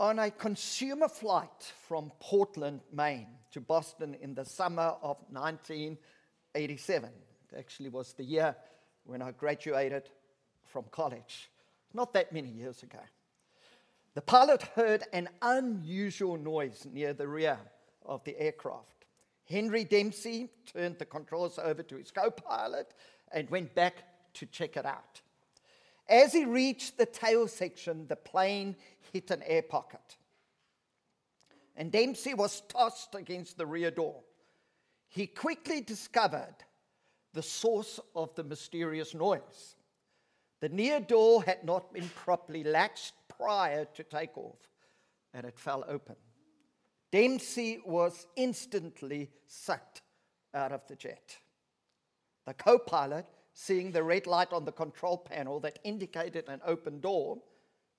On a consumer flight from Portland, Maine to Boston in the summer of 1987, it actually was the year when I graduated from college, not that many years ago. The pilot heard an unusual noise near the rear of the aircraft. Henry Dempsey turned the controls over to his co pilot and went back to check it out. As he reached the tail section, the plane hit an air pocket. And Dempsey was tossed against the rear door. He quickly discovered the source of the mysterious noise. The near door had not been properly latched prior to takeoff, and it fell open. Dempsey was instantly sucked out of the jet. The co pilot seeing the red light on the control panel that indicated an open door,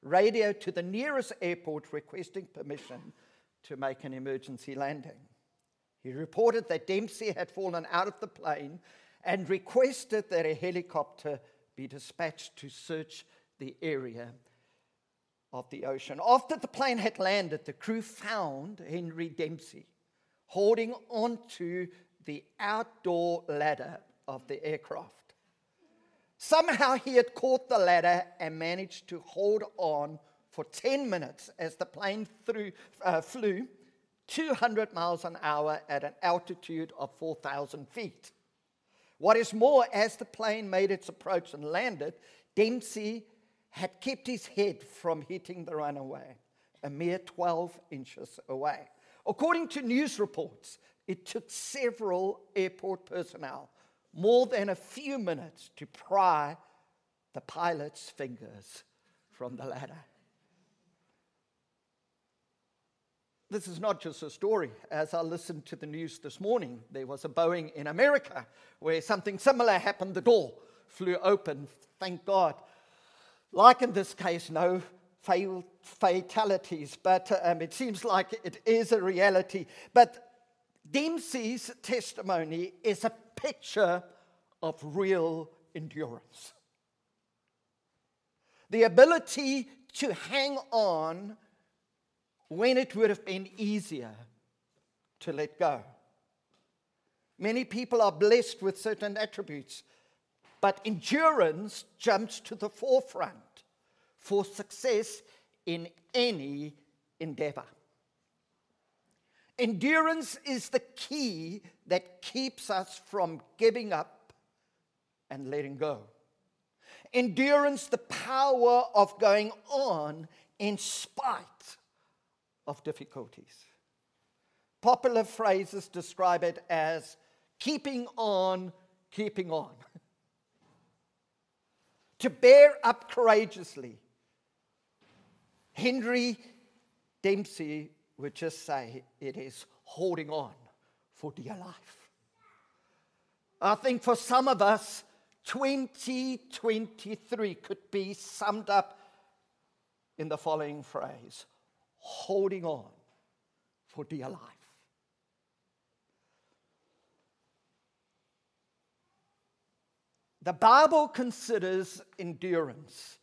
radioed to the nearest airport requesting permission to make an emergency landing. He reported that Dempsey had fallen out of the plane and requested that a helicopter be dispatched to search the area of the ocean. After the plane had landed, the crew found Henry Dempsey holding onto the outdoor ladder of the aircraft. Somehow he had caught the ladder and managed to hold on for 10 minutes as the plane threw, uh, flew 200 miles an hour at an altitude of 4,000 feet. What is more, as the plane made its approach and landed, Dempsey had kept his head from hitting the runaway, a mere 12 inches away. According to news reports, it took several airport personnel more than a few minutes to pry the pilot's fingers from the ladder. This is not just a story. As I listened to the news this morning, there was a Boeing in America where something similar happened. The door flew open, thank God. Like in this case, no fatalities, but um, it seems like it is a reality. But Dempsey's testimony is a picture of real endurance. The ability to hang on when it would have been easier to let go. Many people are blessed with certain attributes, but endurance jumps to the forefront for success in any endeavor. Endurance is the key that keeps us from giving up and letting go. Endurance, the power of going on in spite of difficulties. Popular phrases describe it as keeping on, keeping on. to bear up courageously. Henry Dempsey would just say it is holding on for dear life. I think for some of us, 2023 could be summed up in the following phrase holding on for dear life. The Bible considers endurance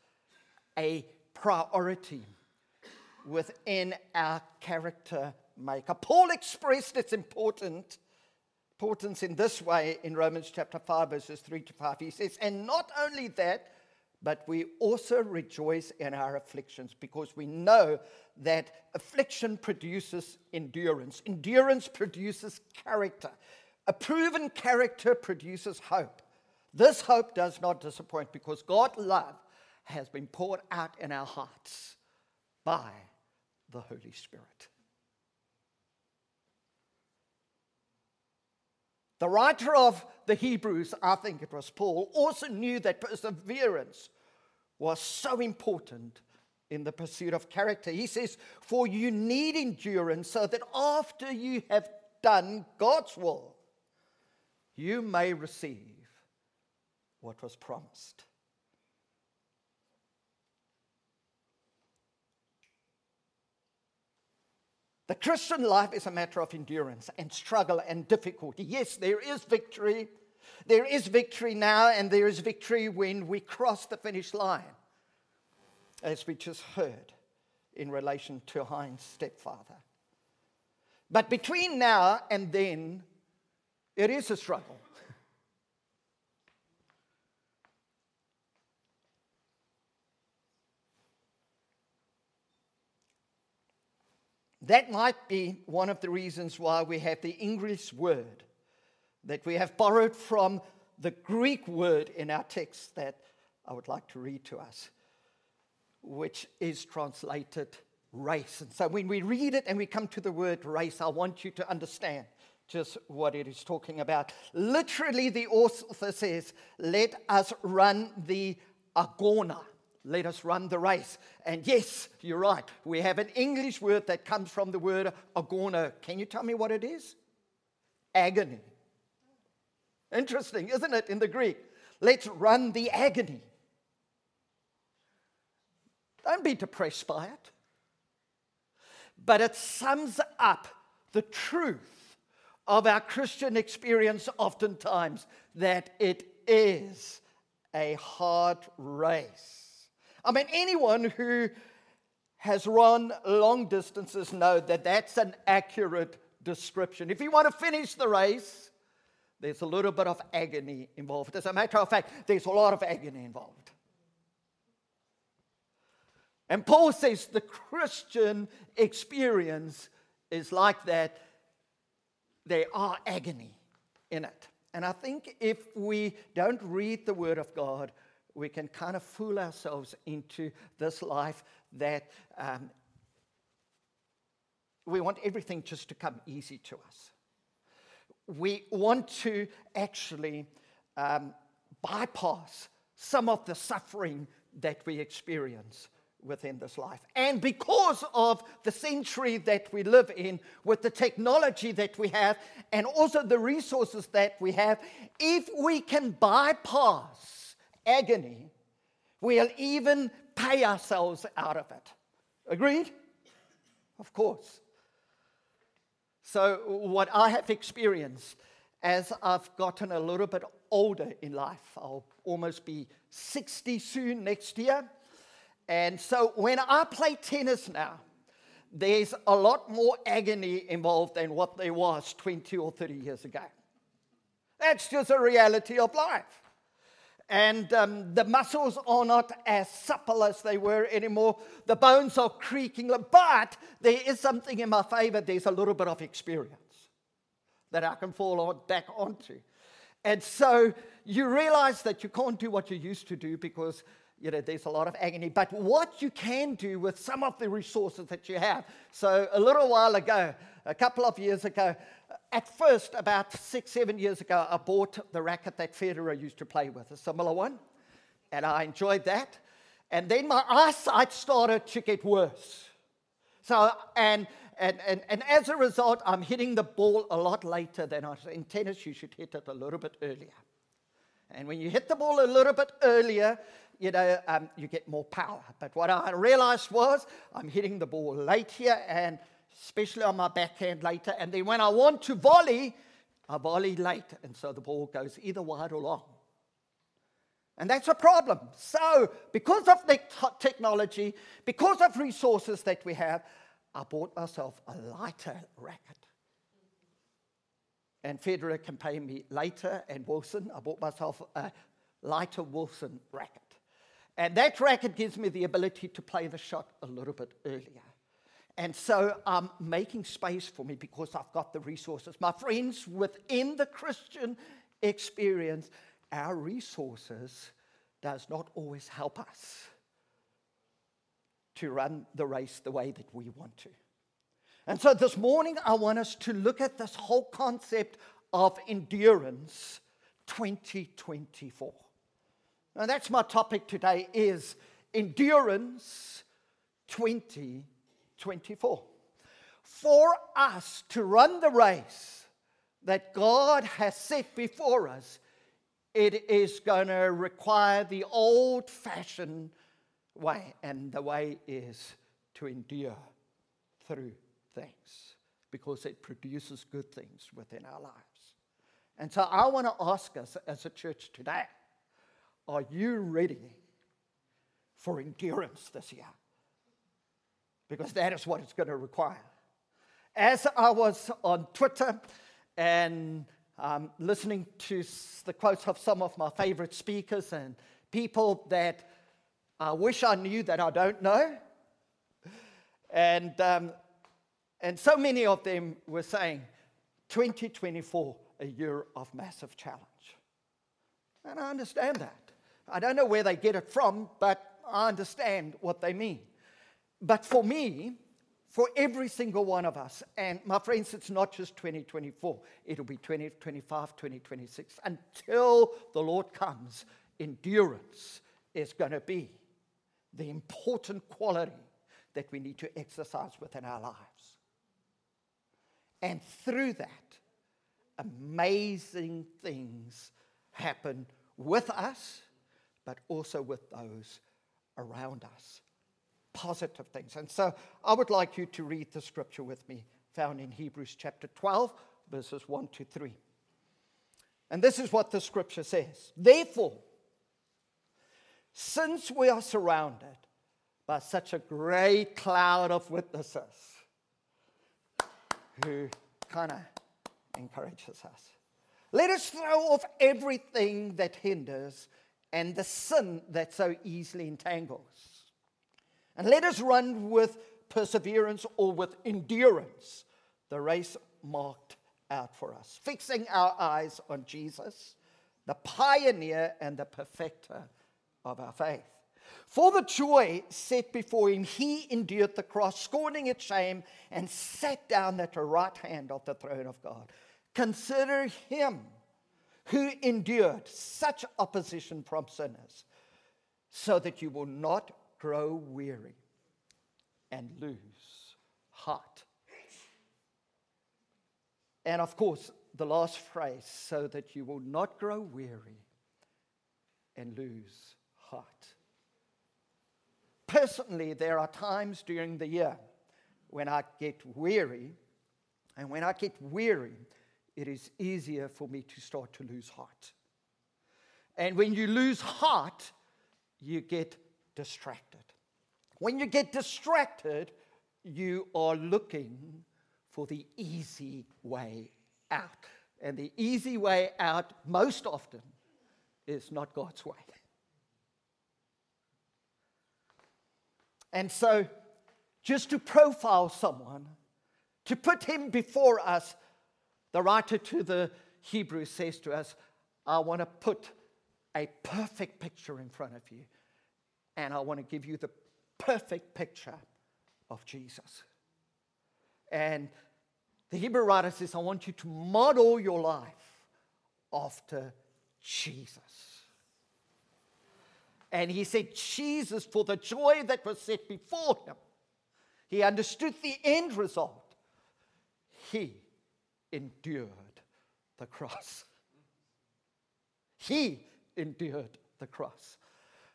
a priority within our character makeup. Paul expressed its important, importance in this way in Romans chapter 5, verses 3 to 5. He says, And not only that, but we also rejoice in our afflictions because we know that affliction produces endurance. Endurance produces character. A proven character produces hope. This hope does not disappoint because God's love has been poured out in our hearts by the Holy Spirit. The writer of the Hebrews, I think it was Paul, also knew that perseverance was so important in the pursuit of character. He says, For you need endurance so that after you have done God's will, you may receive what was promised. The Christian life is a matter of endurance and struggle and difficulty. Yes, there is victory. There is victory now, and there is victory when we cross the finish line, as we just heard in relation to Hein's stepfather. But between now and then, it is a struggle. That might be one of the reasons why we have the English word that we have borrowed from the Greek word in our text that I would like to read to us, which is translated race. And so when we read it and we come to the word race, I want you to understand just what it is talking about. Literally, the author says, Let us run the agona let us run the race. And yes, you're right. We have an English word that comes from the word agona. Can you tell me what it is? Agony. Interesting, isn't it, in the Greek? Let's run the agony. Don't be depressed by it. But it sums up the truth of our Christian experience, oftentimes, that it is a hard race. I mean, anyone who has run long distances know that that's an accurate description. If you want to finish the race, there's a little bit of agony involved. As a matter of fact, there's a lot of agony involved. And Paul says the Christian experience is like that. There are agony in it. And I think if we don't read the Word of God, we can kind of fool ourselves into this life that um, we want everything just to come easy to us. We want to actually um, bypass some of the suffering that we experience within this life. And because of the century that we live in, with the technology that we have, and also the resources that we have, if we can bypass agony, we'll even pay ourselves out of it. Agreed? Of course. So, what I have experienced as I've gotten a little bit older in life, I'll almost be 60 soon next year. And so, when I play tennis now, there's a lot more agony involved than what there was 20 or 30 years ago. That's just a reality of life and um, the muscles are not as supple as they were anymore. The bones are creaking, but there is something in my favor. There's a little bit of experience that I can fall on, back onto. And so you realize that you can't do what you used to do because you know, there's a lot of agony. But what you can do with some of the resources that you have. So a little while ago, a couple of years ago, at first, about six, seven years ago, I bought the racket that Federer used to play with, a similar one, and I enjoyed that. And then my eyesight started to get worse. So, and, and, and, and as a result, I'm hitting the ball a lot later than I in tennis. You should hit it a little bit earlier. And when you hit the ball a little bit earlier, you know, um, you get more power. But what I realized was I'm hitting the ball late here, and especially on my backhand later. And then when I want to volley, I volley late. And so the ball goes either wide or long. And that's a problem. So, because of the technology, because of resources that we have, I bought myself a lighter racket. And Federer can pay me later, and Wilson, I bought myself a lighter Wilson racket. And that racket gives me the ability to play the shot a little bit earlier. And so I'm making space for me because I've got the resources. My friends, within the Christian experience, our resources does not always help us to run the race the way that we want to. And so this morning I want us to look at this whole concept of endurance 2024. Now that's my topic today is endurance 2024. For us to run the race that God has set before us, it is going to require the old fashioned way, and the way is to endure through things because it produces good things within our lives. And so I want to ask us as a church today are you ready for endurance this year? because that is what it's going to require. As I was on Twitter and um, listening to the quotes of some of my favorite speakers and people that I wish I knew that I don't know, and, um, and so many of them were saying 2024, a year of massive challenge. And I understand that. I don't know where they get it from, but I understand what they mean. But for me, for every single one of us, and my friends, it's not just 2024, it'll be 2025, 2026. Until the Lord comes, endurance is going to be the important quality that we need to exercise within our lives. And through that, amazing things happen with us, but also with those around us. Positive things. And so I would like you to read the scripture with me, found in Hebrews chapter 12, verses 1 to 3. And this is what the scripture says Therefore, since we are surrounded by such a great cloud of witnesses who kind of encourages us, let us throw off everything that hinders and the sin that so easily entangles. And let us run with perseverance or with endurance the race marked out for us, fixing our eyes on Jesus, the pioneer and the perfecter of our faith. For the joy set before him, he endured the cross, scorning its shame, and sat down at the right hand of the throne of God. Consider him who endured such opposition from sinners, so that you will not grow weary and lose heart. And of course, the last phrase, so that you will not grow weary and lose heart. Personally, there are times during the year when I get weary, and when I get weary, it is easier for me to start to lose heart. And when you lose heart, you get distracted. When you get distracted, you are looking for the easy way out. And the easy way out, most often, is not God's way. And so, just to profile someone, to put him before us the writer to the Hebrews says to us, I want to put a perfect picture in front of you, and I want to give you the perfect picture of Jesus. And the Hebrew writer says, I want you to model your life after Jesus. And he said, Jesus, for the joy that was set before him, he understood the end result. He endured the cross. He endured the cross.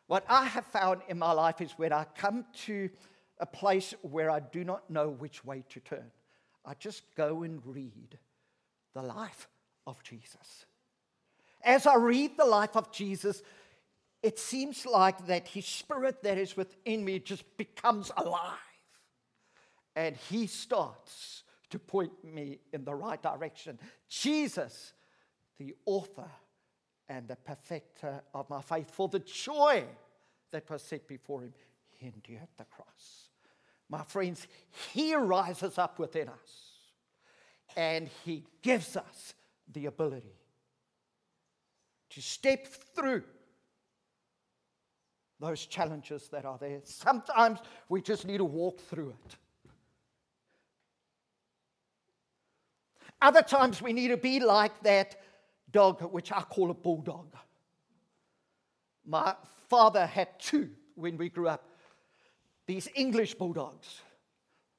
What I have found in my life is when I come to a place where I do not know which way to turn, I just go and read the life of Jesus. As I read the life of Jesus, it seems like that his spirit that is within me just becomes alive. And he starts to point me in the right direction. Jesus, the author and the perfecter of my faith, for the joy that was set before him, he endured the cross. My friends, he rises up within us and he gives us the ability to step through those challenges that are there. Sometimes we just need to walk through it. Other times we need to be like that dog, which I call a bulldog. My father had two when we grew up, these English bulldogs.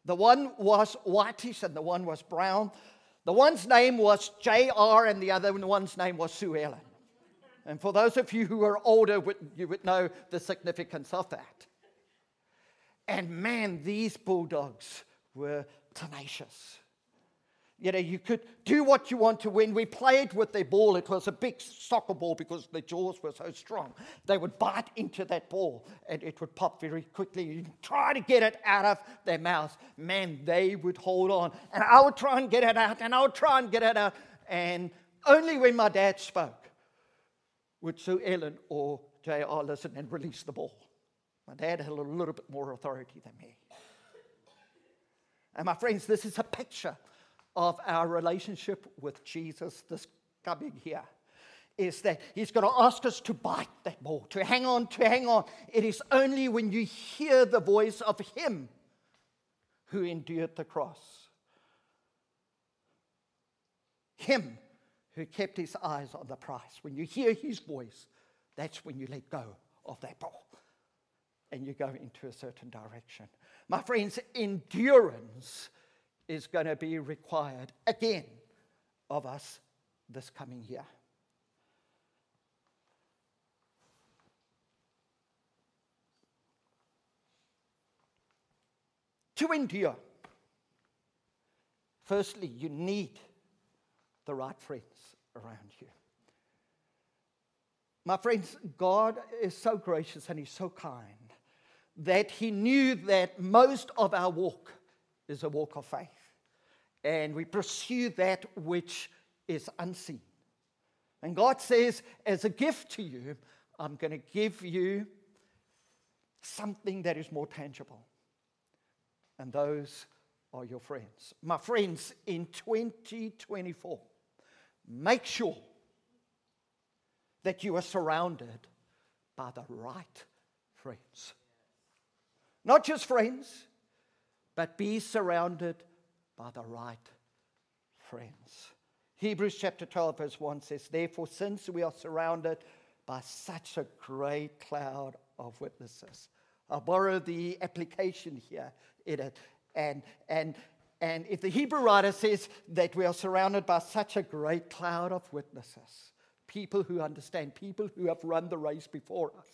The one was whitish and the one was brown. The one's name was J.R. and the other one's name was Sue Ellen. And for those of you who are older, you would know the significance of that. And man, these bulldogs were tenacious. You know, you could do what you want to. When we played with their ball, it was a big soccer ball because the jaws were so strong. They would bite into that ball and it would pop very quickly. You try to get it out of their mouth. Man, they would hold on. And I would try and get it out, and I would try and get it out. And only when my dad spoke would Sue Ellen or JR listen and release the ball. My dad had a little bit more authority than me. And my friends, this is a picture of our relationship with Jesus this coming here is that he's going to ask us to bite that ball, to hang on, to hang on. It is only when you hear the voice of him who endured the cross, him who kept his eyes on the prize. When you hear his voice, that's when you let go of that ball and you go into a certain direction. My friends, endurance is going to be required again of us this coming year. To endure, firstly, you need the right friends around you. My friends, God is so gracious and He's so kind that He knew that most of our walk is a walk of faith. And we pursue that which is unseen. And God says, as a gift to you, I'm going to give you something that is more tangible. And those are your friends. My friends, in 2024, make sure that you are surrounded by the right friends. Not just friends, but be surrounded by the right friends. Hebrews chapter 12, verse 1 says, Therefore, since we are surrounded by such a great cloud of witnesses, I'll borrow the application here in it. And, and, and if the Hebrew writer says that we are surrounded by such a great cloud of witnesses, people who understand, people who have run the race before us,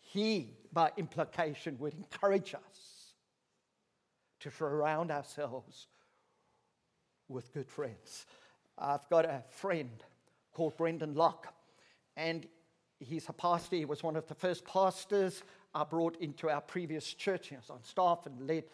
he, by implication, would encourage us to surround ourselves with good friends. I've got a friend called Brendan Locke, and he's a pastor. He was one of the first pastors I brought into our previous church. He was on staff and led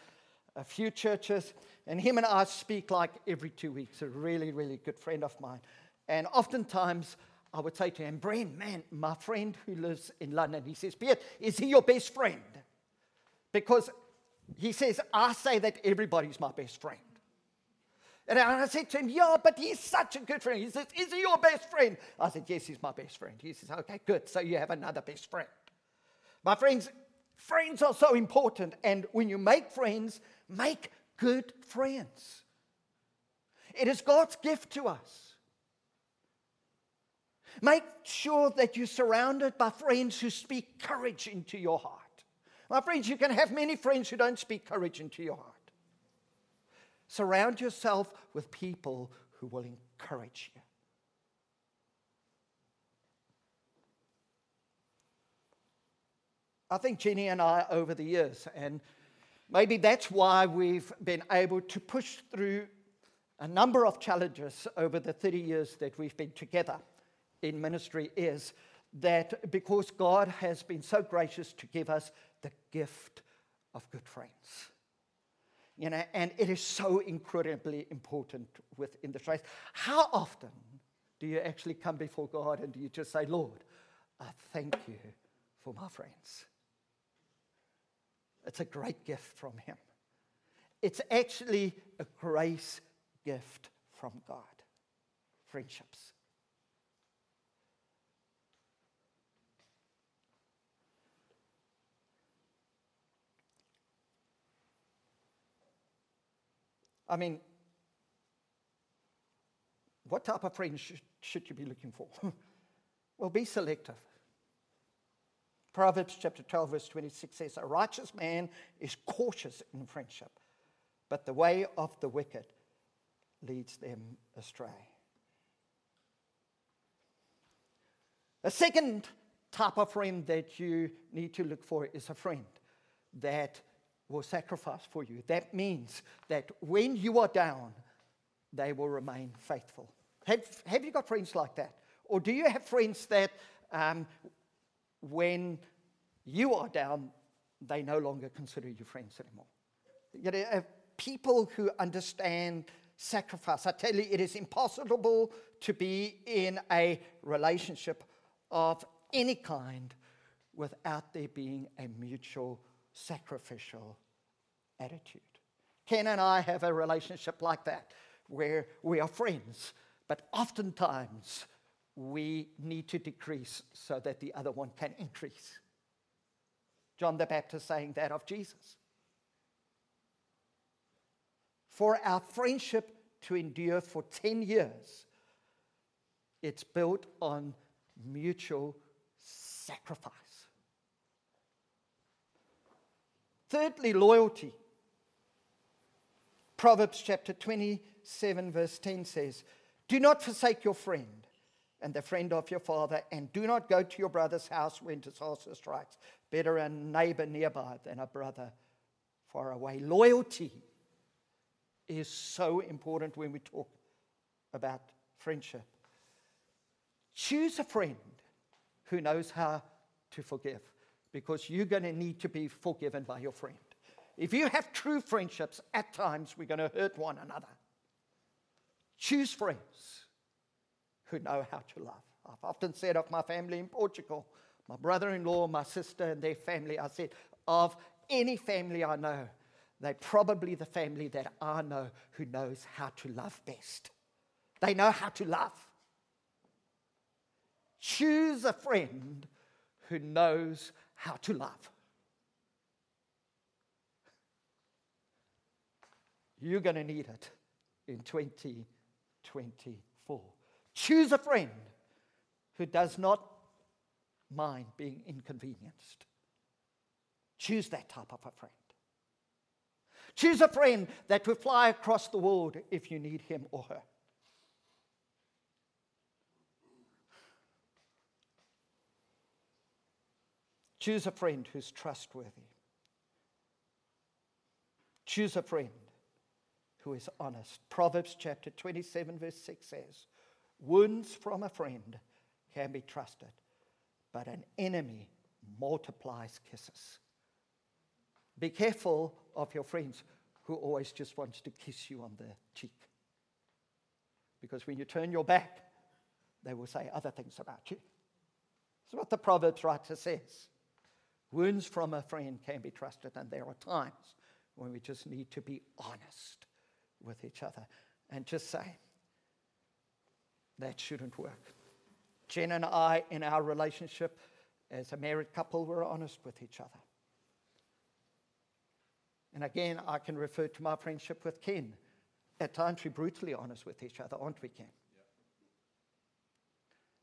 a few churches. And him and I speak like every two weeks. A really, really good friend of mine. And oftentimes I would say to him, Bren, man, my friend who lives in London, he says, Peet, is he your best friend? Because he says, I say that everybody's my best friend. And I said to him, Yeah, but he's such a good friend. He says, Is he your best friend? I said, Yes, he's my best friend. He says, Okay, good. So you have another best friend. My friends, friends are so important. And when you make friends, make good friends. It is God's gift to us. Make sure that you're surrounded by friends who speak courage into your heart. My friends, you can have many friends who don't speak courage into your heart. Surround yourself with people who will encourage you. I think Jenny and I, over the years, and maybe that's why we've been able to push through a number of challenges over the 30 years that we've been together in ministry, is that because God has been so gracious to give us the gift of good friends. You know, and it is so incredibly important within the faith. How often do you actually come before God and do you just say, Lord, I thank you for my friends? It's a great gift from Him. It's actually a grace gift from God. Friendships. I mean, what type of friends should, should you be looking for? well, be selective. Proverbs chapter 12, verse 26 says, A righteous man is cautious in friendship, but the way of the wicked leads them astray. A second type of friend that you need to look for is a friend that will sacrifice for you. That means that when you are down, they will remain faithful. Have, have you got friends like that? Or do you have friends that um, when you are down, they no longer consider you friends anymore? You know, uh, people who understand sacrifice. I tell you, it is impossible to be in a relationship of any kind without there being a mutual sacrificial attitude. Ken and I have a relationship like that where we are friends, but oftentimes we need to decrease so that the other one can increase. John the Baptist saying that of Jesus. For our friendship to endure for 10 years, it's built on mutual sacrifice. Thirdly, loyalty. Proverbs chapter 27, verse 10 says, Do not forsake your friend and the friend of your father, and do not go to your brother's house when disaster strikes. Better a neighbor nearby than a brother far away. Loyalty is so important when we talk about friendship. Choose a friend who knows how to forgive because you're going to need to be forgiven by your friend. If you have true friendships, at times we're going to hurt one another. Choose friends who know how to love. I've often said of my family in Portugal, my brother in law, my sister, and their family, I said, of any family I know, they're probably the family that I know who knows how to love best. They know how to love. Choose a friend who knows how to love. You're going to need it in 2024. Choose a friend who does not mind being inconvenienced. Choose that type of a friend. Choose a friend that will fly across the world if you need him or her. Choose a friend who's trustworthy. Choose a friend who is honest. Proverbs chapter 27, verse 6 says, Wounds from a friend can be trusted, but an enemy multiplies kisses. Be careful of your friends who always just wants to kiss you on the cheek. Because when you turn your back, they will say other things about you. That's what the Proverbs writer says. Wounds from a friend can be trusted, and there are times when we just need to be honest with each other and just say, that shouldn't work. Jen and I, in our relationship as a married couple, were honest with each other. And again, I can refer to my friendship with Ken. At times, we're brutally honest with each other, aren't we, Ken?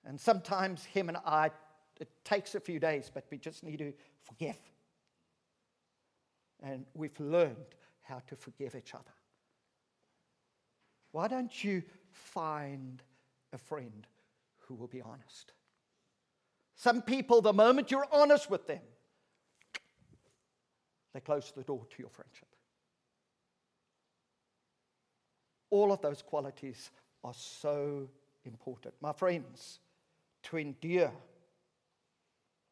And sometimes him and I it takes a few days, but we just need to forgive. And we've learned how to forgive each other. Why don't you find a friend who will be honest? Some people, the moment you're honest with them, they close the door to your friendship. All of those qualities are so important. My friends, to endure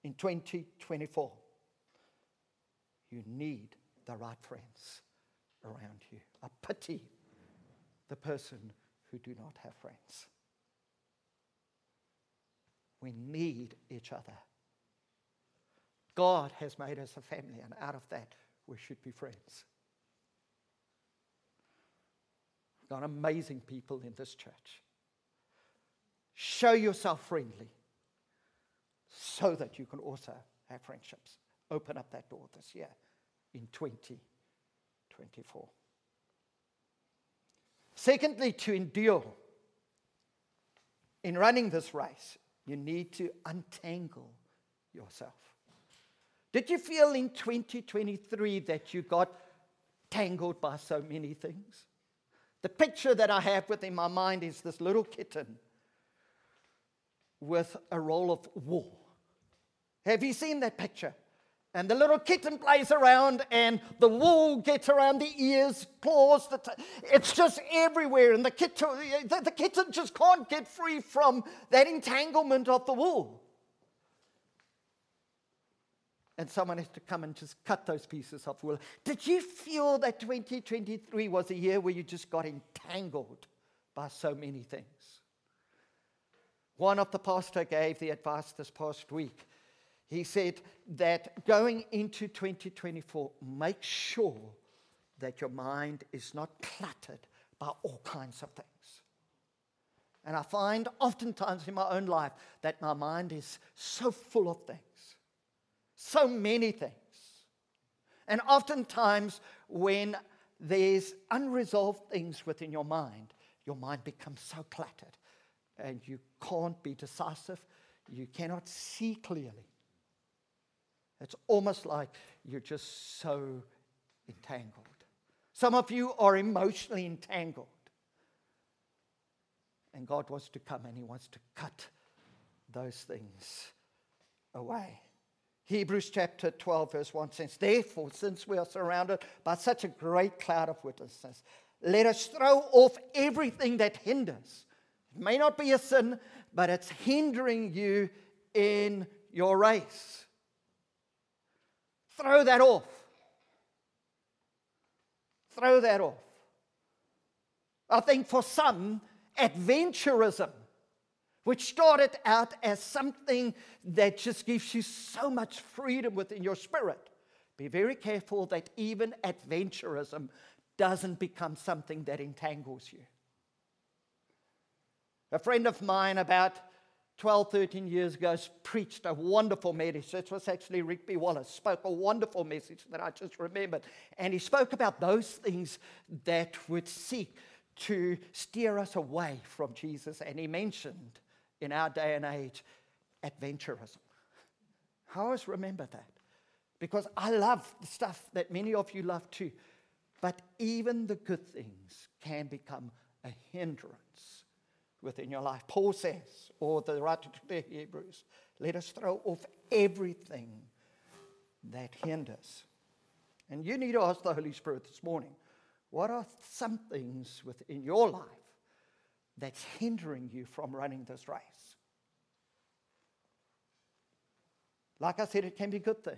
in 2024. You need the right friends around you. I pity the person who do not have friends. We need each other. God has made us a family, and out of that, we should be friends. We've got amazing people in this church. Show yourself friendly so that you can also have friendships. Open up that door this year in 2024. Secondly, to endure. In running this race, you need to untangle yourself. Did you feel in 2023 that you got tangled by so many things? The picture that I have within my mind is this little kitten with a roll of wool. Have you seen that picture? And the little kitten plays around, and the wool gets around the ears, claws. The t- it's just everywhere. And the kitten, the, the kitten just can't get free from that entanglement of the wool. And someone has to come and just cut those pieces of wool. Did you feel that 2023 was a year where you just got entangled by so many things? One of the pastor gave the advice this past week he said that going into 2024, make sure that your mind is not cluttered by all kinds of things. And I find oftentimes in my own life that my mind is so full of things, so many things. And oftentimes, when there's unresolved things within your mind, your mind becomes so cluttered and you can't be decisive, you cannot see clearly. It's almost like you're just so entangled. Some of you are emotionally entangled. And God wants to come and He wants to cut those things away. Hebrews chapter 12, verse 1 says, Therefore, since we are surrounded by such a great cloud of witnesses, let us throw off everything that hinders. It may not be a sin, but it's hindering you in your race. Throw that off. Throw that off. I think for some, adventurism, which started out as something that just gives you so much freedom within your spirit, be very careful that even adventurism doesn't become something that entangles you. A friend of mine, about 12, 13 years ago, preached a wonderful message. It was actually Rigby Wallace, spoke a wonderful message that I just remembered. And he spoke about those things that would seek to steer us away from Jesus. And he mentioned in our day and age adventurism. I always remember that because I love the stuff that many of you love too. But even the good things can become a hindrance within your life. Paul says, or the writer to the Hebrews, let us throw off everything that hinders. And you need to ask the Holy Spirit this morning what are some things within your life that's hindering you from running this race? Like I said, it can be good things.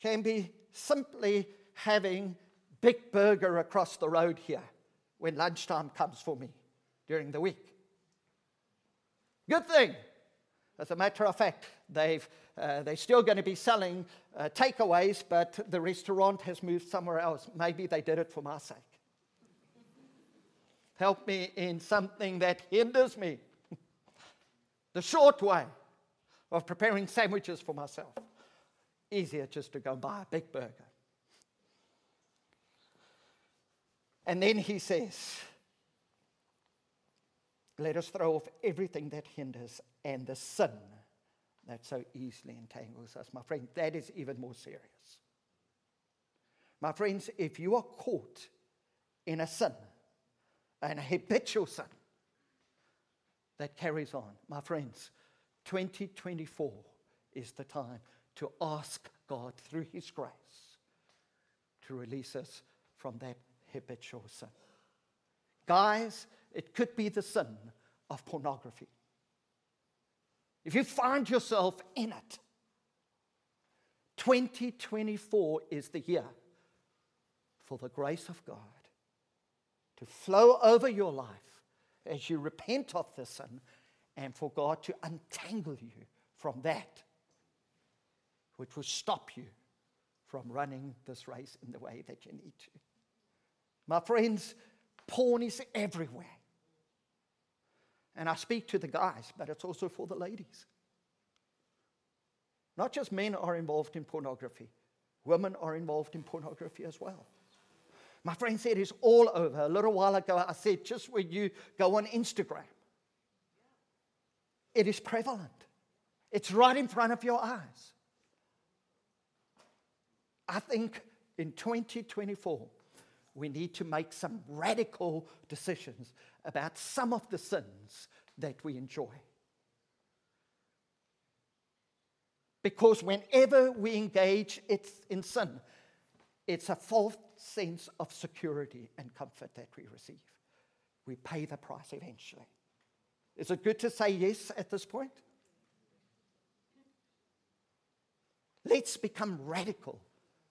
Can be simply having big burger across the road here when lunchtime comes for me during the week. Good thing. As a matter of fact, they've, uh, they're still going to be selling uh, takeaways, but the restaurant has moved somewhere else. Maybe they did it for my sake. Help me in something that hinders me. the short way of preparing sandwiches for myself. Easier just to go and buy a big burger. And then he says, Let us throw off everything that hinders and the sin that so easily entangles us. My friend, that is even more serious. My friends, if you are caught in a sin, an habitual sin that carries on, my friends, 2024 is the time to ask God through His grace to release us from that habitual sin. Guys, it could be the sin of pornography. If you find yourself in it, 2024 is the year for the grace of God to flow over your life as you repent of this sin and for God to untangle you from that which will stop you from running this race in the way that you need to. My friends, porn is everywhere. And I speak to the guys, but it's also for the ladies. Not just men are involved in pornography, women are involved in pornography as well. My friend said it's all over. A little while ago, I said, just when you go on Instagram, it is prevalent. It's right in front of your eyes. I think in 2024, we need to make some radical decisions about some of the sins that we enjoy. Because whenever we engage in sin, it's a false sense of security and comfort that we receive. We pay the price eventually. Is it good to say yes at this point? Let's become radical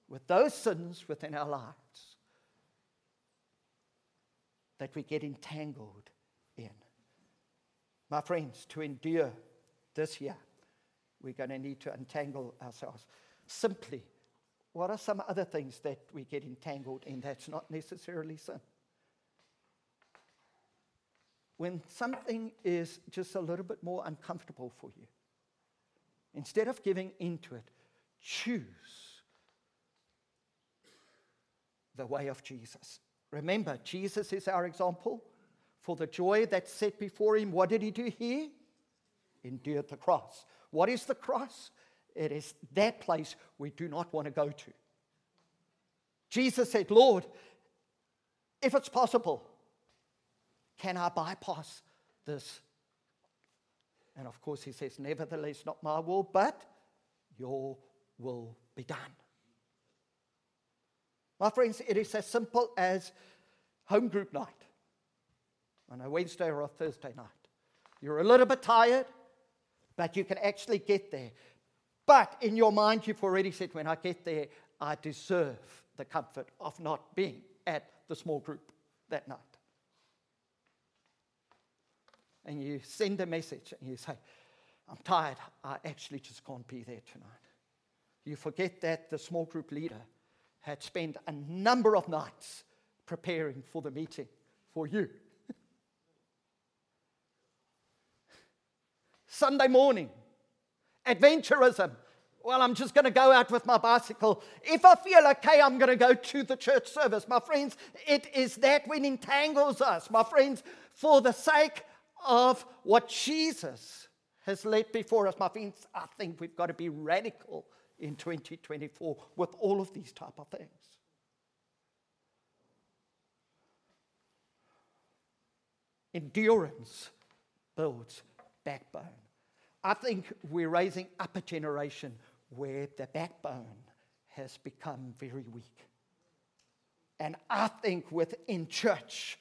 with those sins within our lives that we get entangled in. My friends, to endure this year, we're going to need to untangle ourselves. Simply, what are some other things that we get entangled in that's not necessarily sin? When something is just a little bit more uncomfortable for you, instead of giving into it, choose the way of Jesus. Remember, Jesus is our example. For the joy that's set before him, what did he do here? Endured the cross. What is the cross? It is that place we do not want to go to. Jesus said, Lord, if it's possible, can I bypass this? And of course, he says, Nevertheless, not my will, but your will be done. My friends, it is as simple as home group night on a Wednesday or a Thursday night. You're a little bit tired, but you can actually get there. But in your mind, you've already said, when I get there, I deserve the comfort of not being at the small group that night. And you send a message and you say, I'm tired. I actually just can't be there tonight. You forget that the small group leader had spent a number of nights preparing for the meeting for you. Sunday morning, adventurism. Well, I'm just going to go out with my bicycle. If I feel okay, I'm going to go to the church service. My friends, it is that when entangles us. My friends, for the sake of what Jesus has laid before us, my friends, I think we've got to be radical in 2024 with all of these type of things. Endurance builds backbone. I think we're raising up a generation where the backbone has become very weak. And I think within church,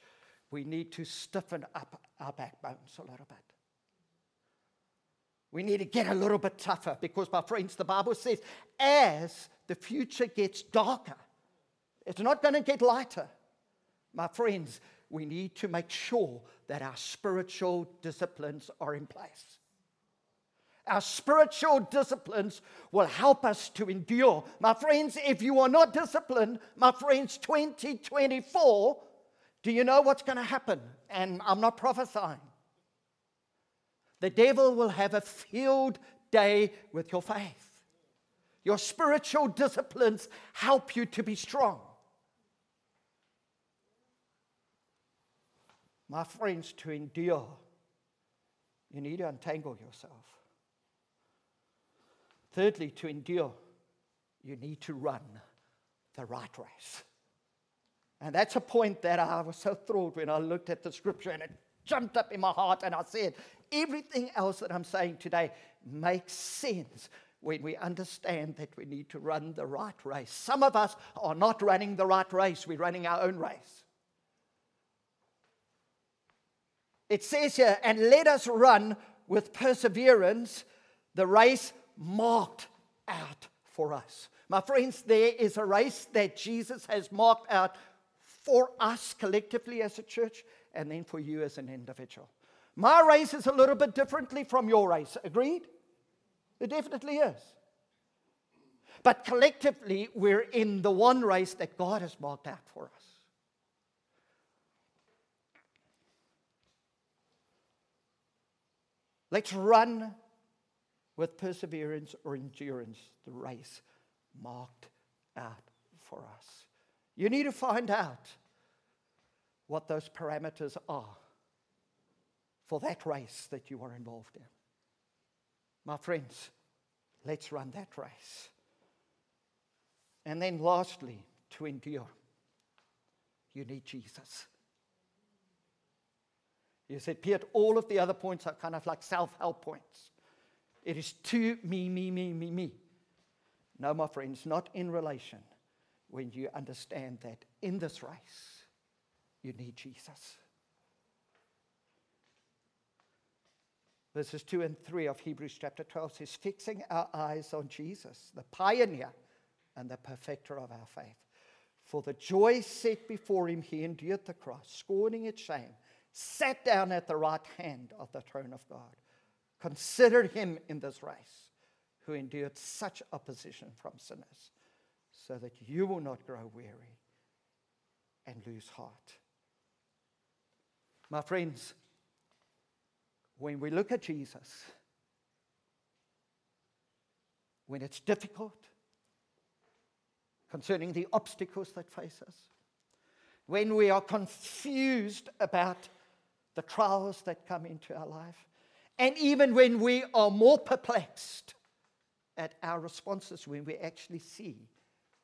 we need to stiffen up our backbones a little bit. We need to get a little bit tougher because, my friends, the Bible says as the future gets darker, it's not going to get lighter. My friends, we need to make sure that our spiritual disciplines are in place. Our spiritual disciplines will help us to endure. My friends, if you are not disciplined, my friends, 2024, do you know what's going to happen? And I'm not prophesying. The devil will have a field day with your faith. Your spiritual disciplines help you to be strong. My friends, to endure, you need to untangle yourself. Thirdly, to endure, you need to run the right race. And that's a point that I was so thrilled when I looked at the scripture and it jumped up in my heart and I said, everything else that I'm saying today makes sense when we understand that we need to run the right race. Some of us are not running the right race, we're running our own race. It says here, and let us run with perseverance the race marked out for us. My friends, there is a race that Jesus has marked out for us collectively as a church and then for you as an individual. My race is a little bit differently from your race. Agreed? It definitely is. But collectively, we're in the one race that God has marked out for us. Let's run with perseverance or endurance the race marked out for us. You need to find out what those parameters are for that race that you are involved in. My friends, let's run that race. And then, lastly, to endure, you need Jesus. You said, Peet, all of the other points are kind of like self help points. It is to me, me, me, me, me. No, my friends, not in relation when you understand that in this race, you need Jesus. Verses 2 and 3 of Hebrews chapter 12 says, Fixing our eyes on Jesus, the pioneer and the perfecter of our faith. For the joy set before him, he endured the cross, scorning its shame, sat down at the right hand of the throne of God. Consider him in this race who endured such opposition from sinners, so that you will not grow weary and lose heart. My friends, when we look at Jesus, when it's difficult, concerning the obstacles that face us, when we are confused about the trials that come into our life, and even when we are more perplexed at our responses, when we actually see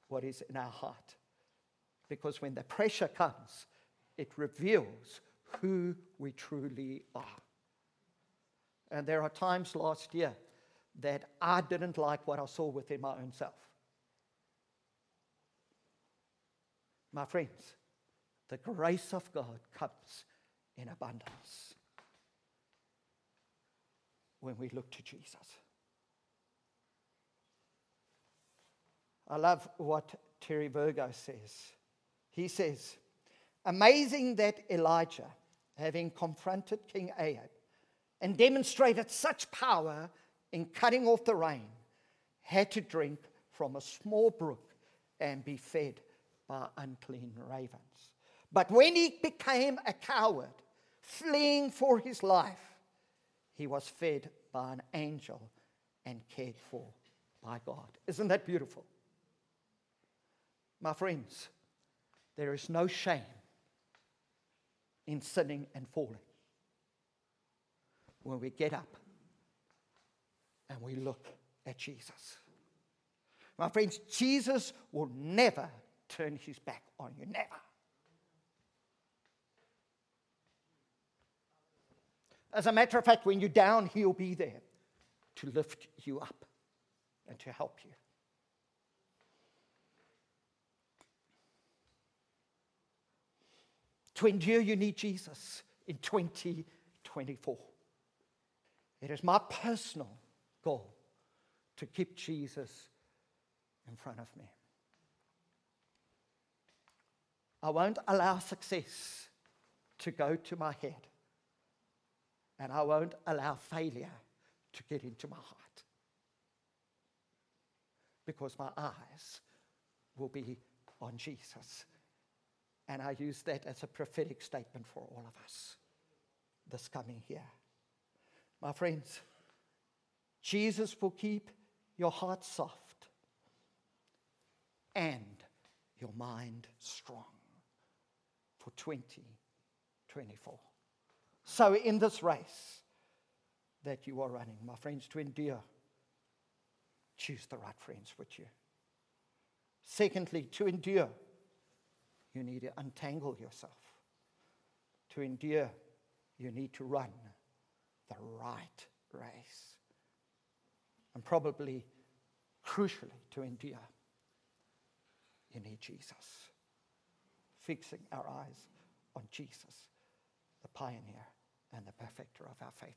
what is in our heart. Because when the pressure comes, it reveals who we truly are. And there are times last year that I didn't like what I saw within my own self. My friends, the grace of God comes in abundance when we look to Jesus. I love what Terry Virgo says. He says, Amazing that Elijah, having confronted King Ahab and demonstrated such power in cutting off the rain, had to drink from a small brook and be fed by unclean ravens. But when he became a coward, fleeing for his life, he was fed by an angel and cared for by God. Isn't that beautiful? My friends, there is no shame in sinning and falling. When we get up and we look at Jesus. My friends, Jesus will never turn his back on you. Never. As a matter of fact, when you're down, he'll be there to lift you up and to help you. To endure, you need Jesus in 2024. It is my personal goal to keep Jesus in front of me. I won't allow success to go to my head. And I won't allow failure to get into my heart. Because my eyes will be on Jesus. And I use that as a prophetic statement for all of us this coming year. My friends, Jesus will keep your heart soft and your mind strong for 2024. So, in this race that you are running, my friends, to endure, choose the right friends with you. Secondly, to endure, you need to untangle yourself. To endure, you need to run the right race. And probably, crucially, to endure, you need Jesus fixing our eyes on Jesus, the pioneer and the perfecter of our faith.